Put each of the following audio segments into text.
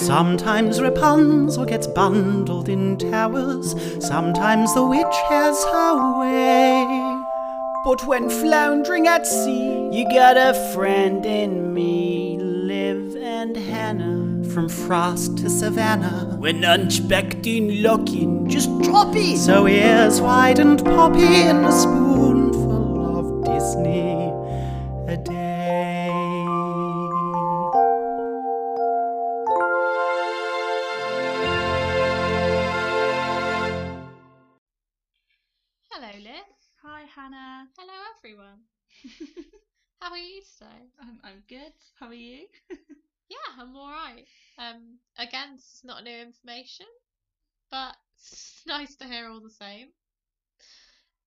Sometimes Rapunzel gets bundled in towers, sometimes the witch has her way. But when floundering at sea, you got a friend in me, Liv and Hannah. From frost to savannah, When unexpecting looking, just drop it. so ears wide and poppy and a spoonful of Disney Hannah. Hello, everyone. How are you today? I'm, I'm good. How are you? Yeah, I'm all right. Um, again, this is not new information, but it's nice to hear all the same.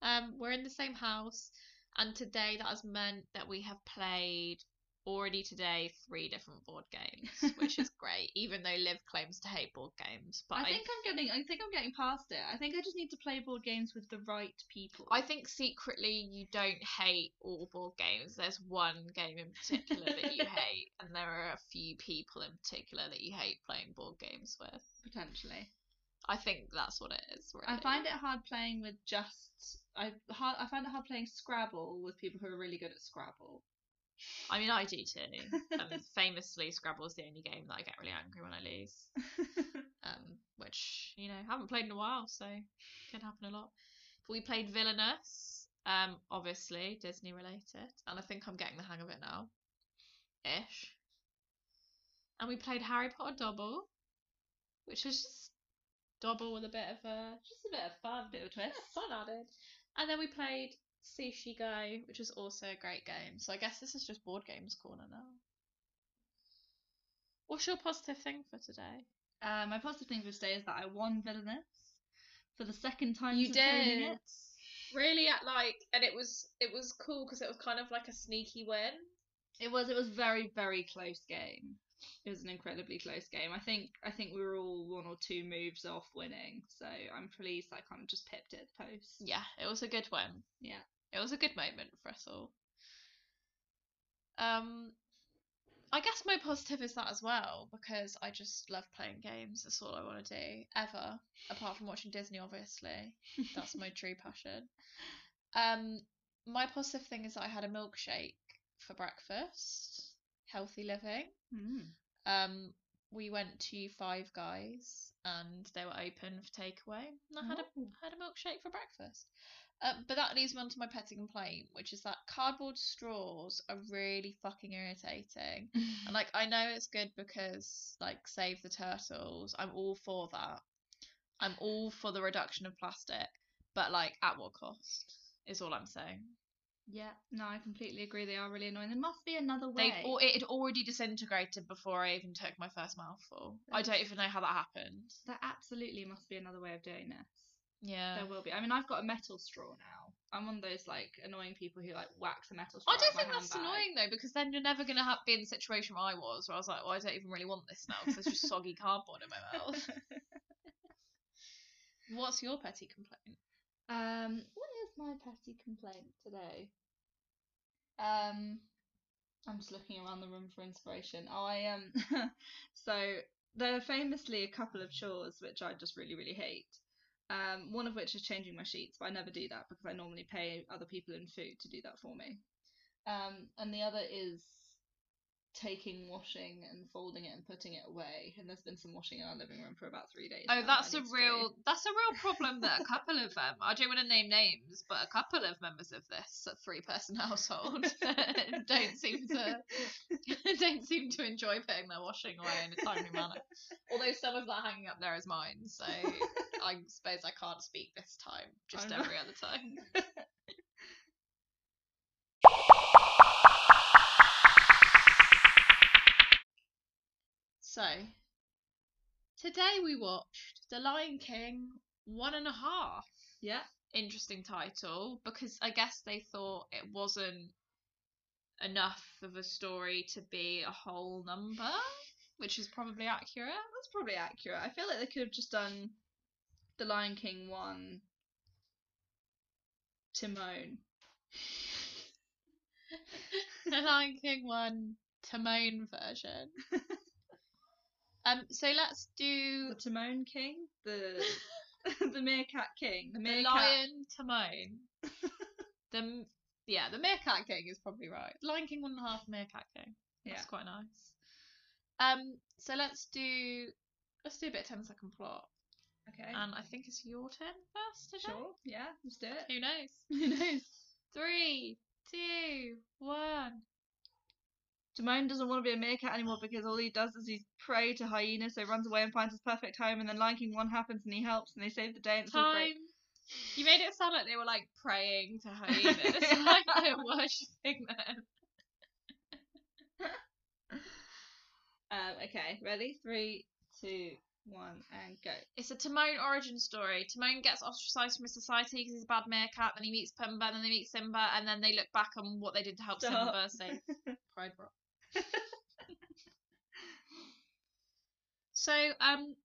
Um, we're in the same house, and today that has meant that we have played already today three different board games, which is great. Even though Liv claims to hate board games, but I think I'm getting. I think I'm getting past it. I think I just need to play board games with the right people. I think secretly you don't hate all board games. There's one game in particular that you hate, and there are a few people in particular that you hate playing board games with. potentially. I think that's what it is. Really. I find it hard playing with just. I hard. I find it hard playing Scrabble with people who are really good at Scrabble. I mean, I do too. Um, famously, Scrabble's the only game that I get really angry when I lose. Um, which you know, haven't played in a while, so can happen a lot. But we played Villainous, um, obviously Disney related, and I think I'm getting the hang of it now, ish. And we played Harry Potter Dobble, which was just Dobble with a bit of a just a bit of fun, bit of a twist. fun added. And then we played Sushi Go, which is also a great game. So I guess this is just board games corner now. What's your positive thing for today? Uh, my positive thing for today is that I won Villainous for the second time. You did. Really at like, and it was it was cool because it was kind of like a sneaky win. It was. It was very very close game. It was an incredibly close game. I think. I think we were all one or two moves off winning. So I'm pleased I kind of just pipped it post. Yeah, it was a good win. Yeah. It was a good moment for us all. Um, I guess my positive is that as well because I just love playing games. That's all I want to do ever, apart from watching Disney. Obviously, that's my true passion. Um, my positive thing is that I had a milkshake for breakfast. Healthy living. Mm. Um, we went to Five Guys and they were open for takeaway. And I had a Oh. had a milkshake for breakfast. Uh, but that leads me on to my petty complaint, which is that cardboard straws are really fucking irritating. And like I know it's good because like save the turtles. I'm all for that. I'm all for the reduction of plastic, but like at what cost is all I'm saying. Yeah, no, I completely agree. They are really annoying. There must be another way. They or it had already disintegrated before I even took my first mouthful. I don't even know how that happened. There absolutely must be another way of doing this. Yeah. There will be. I mean, I've got a metal straw now. I'm one of those like annoying people who like wax a metal straw. I don't think that's handbag. annoying though, because then you're never gonna have be in the situation where I was, where I was like, well, I don't even really want this now because there's just soggy cardboard in my mouth. What's your petty complaint? um, what is my petty complaint today? Um, I'm just looking around the room for inspiration. I um, so there are famously a couple of chores which I just really really hate. Um, one of which is changing my sheets, but I never do that because I normally pay other people in food to do that for me. Um, and the other is taking washing and folding it and putting it away. And there's been some washing in our living room for about three days. Oh, that that's a need to real that's a real problem that a couple of um I don't want to name names, but a couple of members of this three person household don't seem to don't seem to enjoy putting their washing away in a timely manner. Although some of that hanging up there is mine, so I suppose I can't speak this time, just I'm not- every other time. So, today we watched The Lion King one and a half. Yeah. Interesting title because I guess they thought it wasn't enough of a story to be a whole number, which is probably accurate. That's probably accurate. I feel like they could have just done The Lion King 1 Timon. the Lion King one Timon version. Um, so let's do The Timon King, the the Meerkat King, the the Meerkat. Lion Timon. the yeah, the Meerkat King is probably right. Lion King one and a half, Meerkat King. That's Yeah. quite nice. Um, so let's do let's do a bit of 10 second plot, Okay. and I think it's your turn first. Sure. Yeah. Let's do it. Who knows? Who knows? Three, two, one. Timon doesn't want to be a meerkat anymore because all he does is he's prey to hyenas, so he runs away and finds his perfect home, and then Lion King 1 happens and he helps and they save the day and it's all great. You made it sound like they were like praying to hyenas, like they're worshipping them. Um, okay, ready? Three, two, one, and go. It's a Timon origin story. Timon gets ostracized from his society because he's a bad meerkat. Then he meets Pumbaa, and then they meet Simba, and then they look back on what they did to help Stop. Simba. So Pride Rock. so um,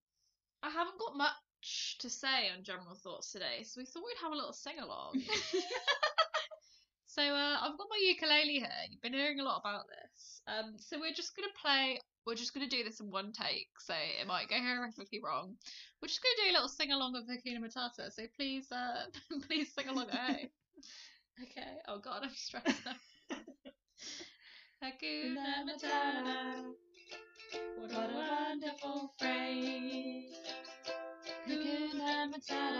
I haven't got much to say on general thoughts today, so we thought we'd have a little sing along. so uh, I've got my ukulele here. You've been hearing a lot about this. Um, so we're just gonna play. We're just gonna do this in one take, so it might go horrifically wrong. We're just gonna do a little sing along of Hakuna Matata. So please, uh, please sing along. Okay. Oh God, I'm stressed now. Hakuna Matata. What a wonderful phrase. Hakuna Matata.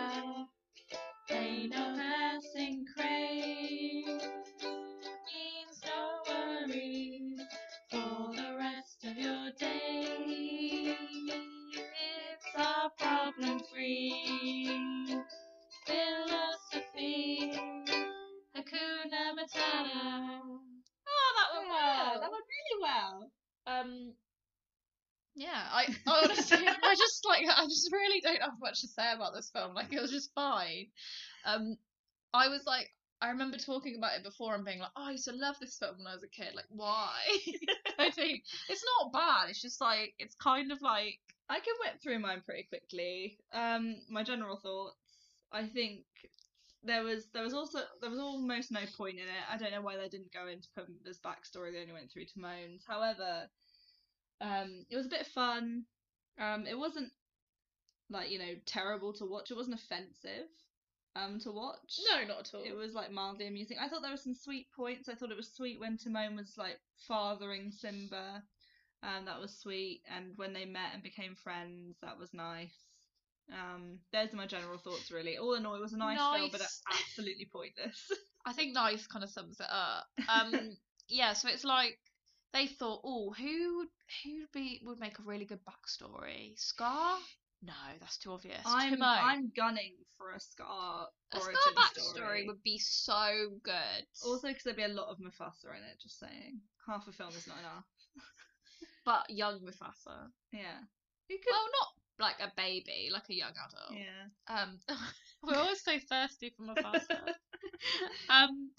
Much to say about this film. Like, it was just fine. Um, I was like, I remember talking about it before and being like, oh, I used to love this film when I was a kid. Like, why? I think it's not bad. It's just like, it's kind of like, I can whip through mine pretty quickly. Um, my general thoughts. I think there was there was also there was almost no point in it. I don't know why they didn't go into Pumbaa's backstory. They only went through Timon's. However, um, it was a bit fun. Um, it wasn't like you know terrible to watch. It wasn't offensive. Um, to watch. no, not at all. It was like mildly amusing. I thought there were some sweet points. I thought it was sweet when Timon was like fathering Simba, and that was sweet. And when they met and became friends, that was nice. Um, those are my general thoughts, really. All in all, it was a nice, film, but absolutely pointless. I think nice kind of sums it up. Um, yeah, so it's like they thought, oh, who would who would be would make a really good backstory? Scar? No, that's too obvious. I'm. I'm gunning for a Scar a Scar backstory story. would be so good. Also, because there'd be a lot of Mufasa in it. Just saying, half a film is not enough. but young Mufasa. Yeah. Could? Well, not like a baby, like a young adult. yeah. Um, we're always so thirsty for Mufasa. um,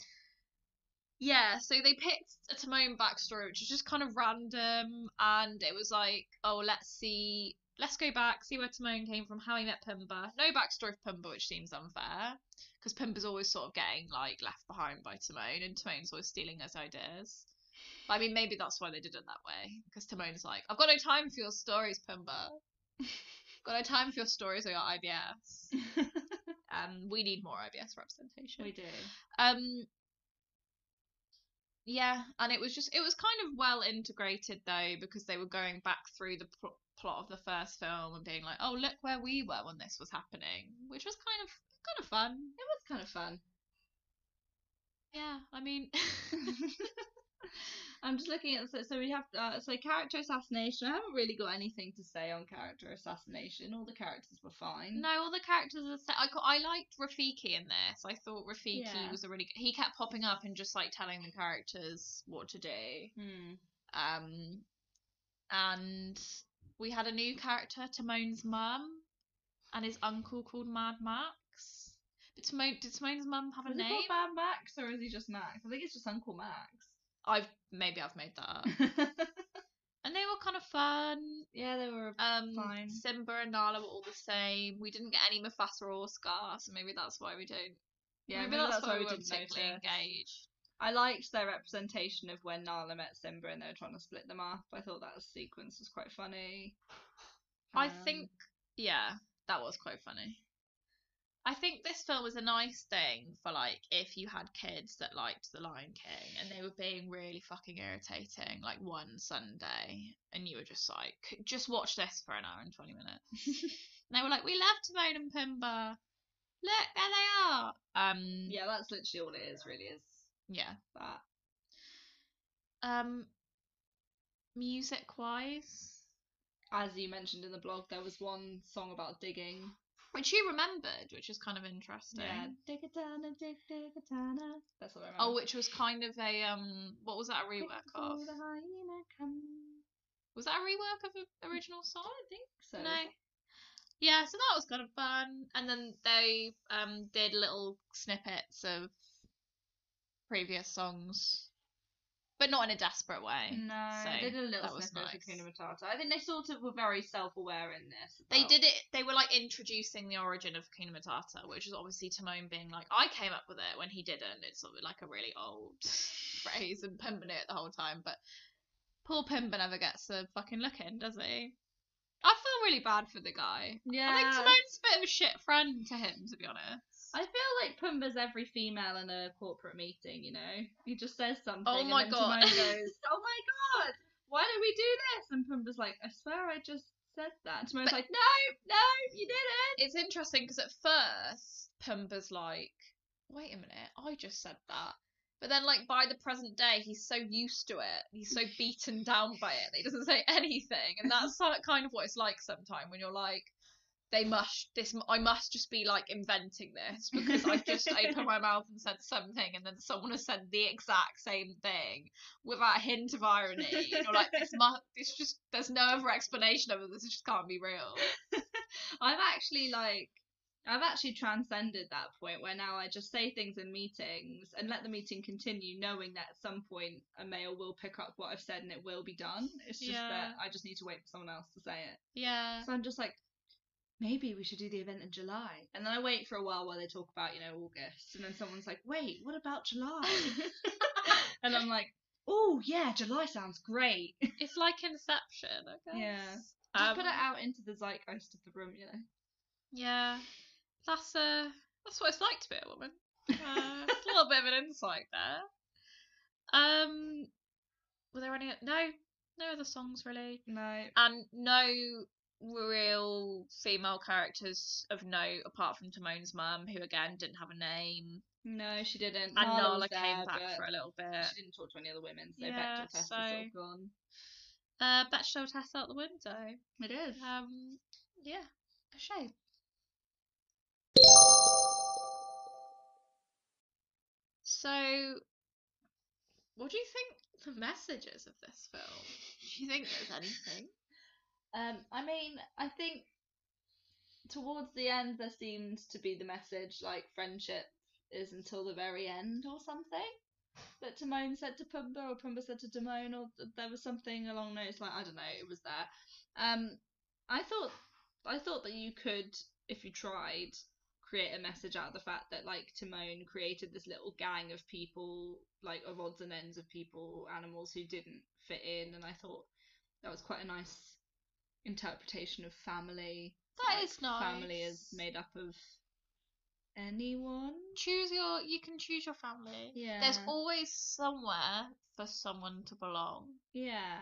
yeah, so they picked a Timon backstory, which is just kind of random, and it was like, oh, let's see, let's go back, see where Timon came from, how he met Pumbaa. No backstory of Pumbaa, which seems unfair, because Pumbaa's always sort of getting like left behind by Timon, and Timon's always stealing his ideas. But, I mean, maybe that's why they did it that way, because Timon's like, I've got no time for your stories, Pumbaa. got no time for your stories or your IBS. Um, we need more IBS representation. we do. Um, yeah, and it was just it was kind of well integrated though because they were going back through the pl- plot of the first film and being like, oh look where we were when this was happening, which was kind of kind of fun. It was kind of fun. Yeah, I mean, I'm just looking at so, so we have uh, so character assassination. I haven't really got anything to say on character assassination. All the characters were fine. no, all the characters are. Set. I I liked Rafiki in this. I thought Rafiki Yeah. was a really. He kept popping up and just like telling the characters what to do. Hmm. Um, and we had a new character, Timon's mum, and his uncle called Mad Max. But Timon, did Timon's mum have a Was he name? called Bad Max or is he just Max? I think it's just Uncle Max. I've maybe I've made that up. and they were kind of fun. yeah, they were. Um, Fine. Simba and Nala were all the same. We didn't get any Mufasa or Scar, so maybe that's why we don't. Yeah, maybe, that's, why, we didn't particularly engaged. I liked their representation of when Nala met Simba and they were trying to split them up. I thought that sequence was quite funny. I Um, think, yeah, that was quite funny. I think this film was a nice thing for like if you had kids that liked The Lion King and they were being really fucking irritating like one Sunday and you were just like just watch this for an hour and 20 minutes. and they were like we love Timon and Pumbaa. Look, there they are. Um yeah, that's literally all it is. Really, is yeah. that. Um music wise, As you mentioned in the blog, there was one song about digging. which you remembered, which is kind of interesting. Yeah, dig a tana, dig, dig a tana. That's what I remember. Oh, which was kind of a um, what was that a rework of? Was that a rework of the original song? I think so. No. Yeah, so that was kind of fun. And then they um did little snippets of previous songs, but not in a desperate way. No, So, they did a little that was snippet nice. of Hakuna Matata. I think they sort of were very self-aware in this. They did it. They were like introducing the origin of Hakuna Matata, which is obviously Timon being like, "I came up with it" when he didn't. It's sort of like a really old phrase, and Pumbaa knew it the whole time. But poor Pumbaa never gets a fucking look in, does he? I feel really bad for the guy. Yeah. I think Timon's a bit of a shit friend to him, to be honest. I feel like Pumbaa's every female in a corporate meeting, you know? He just says something Oh and my God. Goes, Oh my god, why don't we do this? And Pumbaa's like, I swear I just said that. And Timon's But- like, No, no, you didn't. It's interesting because at first Pumbaa's like, "Wait a minute, I just said that." But then, like by the present day, he's so used to it, he's so beaten down by it that he doesn't say anything, and that's kind of what it's like sometimes when you're like, "They must this, I must just be like inventing this because I've just opened my mouth and said something, and then someone has said the exact same thing without a hint of irony." And you're like, "This must, this just, there's no other explanation of it. This just can't be real." I've actually like I've actually transcended that point where now I just say things in meetings and let the meeting continue, knowing that at some point a male will pick up what I've said and it will be done. It's just Yeah. that I just need to wait for someone else to say it. Yeah. So I'm just like, maybe we should do the event in July. And then I wait for a while while they talk about, you know, August. And then someone's like, wait, what about July? and I'm like, oh, yeah, July sounds great. It's like Inception, I guess. Yeah. Just put it Um, out into the zeitgeist of the room, you know. Yeah. That's uh that's what it's like to be a woman. Uh, a little bit of an insight there. Um were there any no no other songs really? No. And no real female characters of note apart from Timon's mum, who again didn't have a name. No, she didn't. And Nala Nala was came there, back for a little bit. She didn't talk to any other women, so Yeah, Bechdel so- sort of gone. Uh Bechdel test out the window. It is. Um yeah, a shame. So, what do you think the messages of this film? Do you think there's anything? Um, I mean, I think towards the end there seemed to be the message like friendship is until the very end or something. That Timon said to Pumbaa or Pumbaa said to Timon or th- there was something along those lines. I don't know. It was there. Um, I thought I thought that you could, if you tried, create a message out of the fact that like Timon created this little gang of people, like of odds and ends of people, animals who didn't fit in, and I thought that was quite a nice interpretation of family. That Like, is nice. Family is made up of anyone. Choose your. You can choose your family. Yeah. There's always somewhere for someone to belong. Yeah.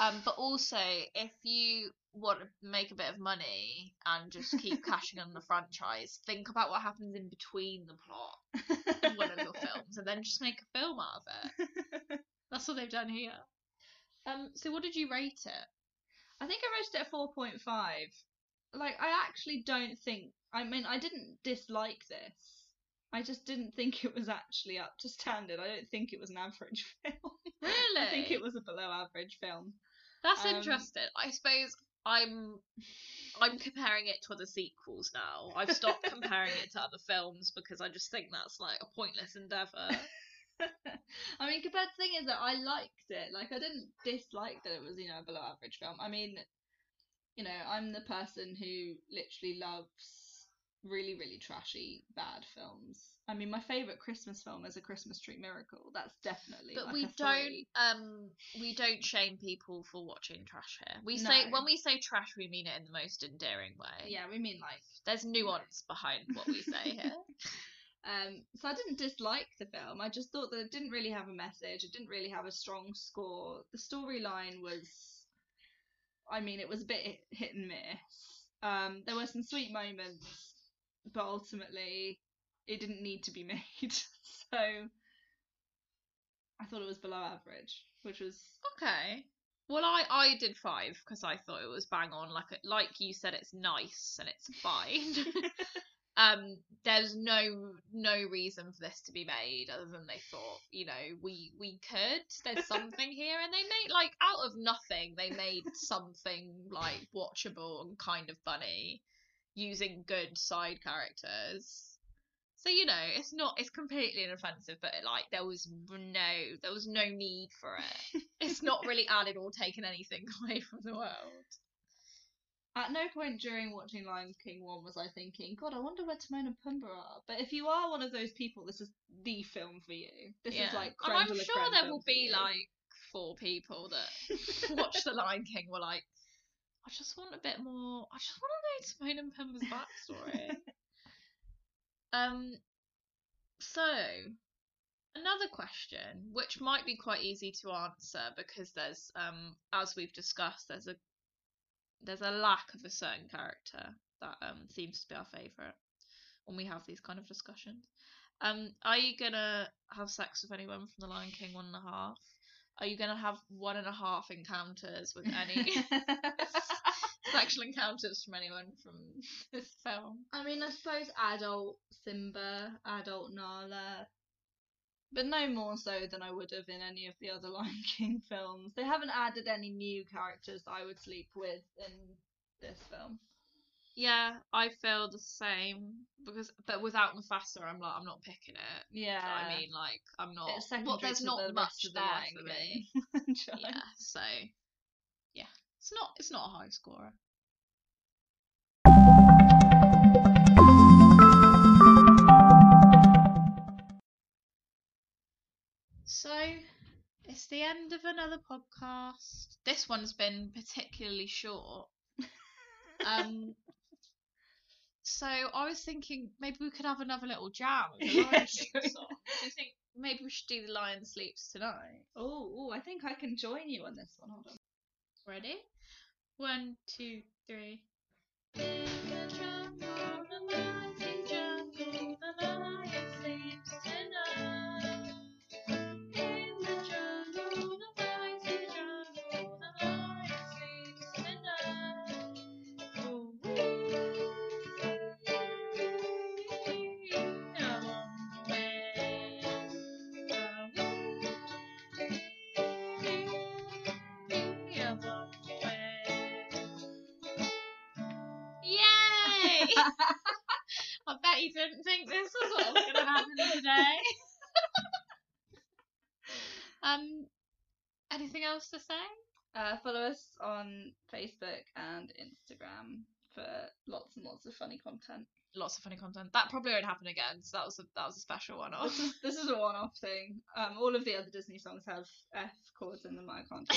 Um, but also if you want to make a bit of money and just keep cashing on the franchise, think about what happens in between the plot of one of your films, and then just make a film out of it. That's what they've done here. Um, so what did you rate it? I think I rated it a four point five. Like I actually don't think I mean I didn't dislike this. I just didn't think it was actually up to standard. I don't think it was an average film. Really? I think it was a below average film. That's um, interesting. I suppose I'm I'm comparing it to other sequels now. I've stopped comparing it to other films because I just think that's like a pointless endeavor. I mean, compared to the thing is that I liked it. Like, I didn't dislike that it was, you know, a below average film. I mean, you know, I'm the person who literally loves really, really trashy, bad films. I mean, my favorite Christmas film is A Christmas Tree Miracle. That's definitely. But like we a don't um we don't shame people for watching trash here. We say when we say trash we mean it in the most endearing way. Yeah, we mean like. There's nuance behind what we say here. Um, so I didn't dislike the film. I just thought that it didn't really have a message. It didn't really have a strong score. The storyline was, I mean, it was a bit hit- hit and miss. Um, there were some sweet moments, but ultimately, it didn't need to be made. so I thought it was below average, which was Okay. Well, I I did five because I thought it was bang on. Like like you said, it's nice and it's fine. um, there's no no reason for this to be made other than they thought, you know, we we could. There's something here, and they made like out of nothing. They made something like watchable and kind of funny using good side characters. So you know, it's not it's completely inoffensive, but like there was no there was no need for it. It's not really added or taken anything away from the world. At no point during watching Lion King 1 was I thinking, God, I wonder where Timon and Pumbaa are. But if you are one of those people, this is the film for you. This is like and creme I'm de la sure creme there will be like four people that watch The Lion King were like, I just want a bit more. I just want to know Timon and Pumbaa's backstory. um, so another question, which might be quite easy to answer because there's um, as we've discussed, there's a there's a lack of a certain character that um seems to be our favourite when we have these kind of discussions. Um, are you gonna have sex with anyone from The Lion King one and a half? Are you gonna have one and a half encounters with any sexual encounters from anyone from this film? I mean, I suppose adult Simba, adult Nala, but no more so than I would have in any of the other Lion King films. They haven't added any new characters that I would sleep with in this film. Yeah, I feel the same because, but without Mufasa, I'm like, I'm not picking it. Yeah, Do you know what I mean, like, I'm not. It's well, there's not the much rest of the there for me. Yeah, so yeah, it's not. It's not a high scorer. So it's the end of another podcast. This one's been particularly short. Um, so I was thinking maybe we could have another little jam Yeah, sure. Do you think maybe we should do the Lion Sleeps tonight? Oh, oh, I think I can join you on this one. Hold on. Ready? One, two, three. I bet you didn't think this was what was going to happen today. um, anything else to say? Uh, follow us on Facebook and Instagram for lots and lots of funny content. Lots of funny content. That probably won't happen again. So that was a that was a special one off. This is this is a one-off thing. Um, all of the other Disney songs have F chords in them. I can't do.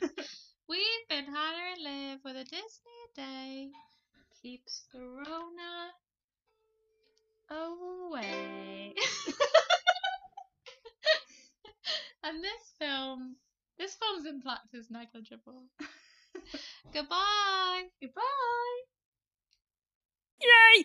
So. We've been Hannah and Liv with a Disney day keeps the Rona away. and this film, this film's in is negligible. Goodbye. Goodbye. Yay!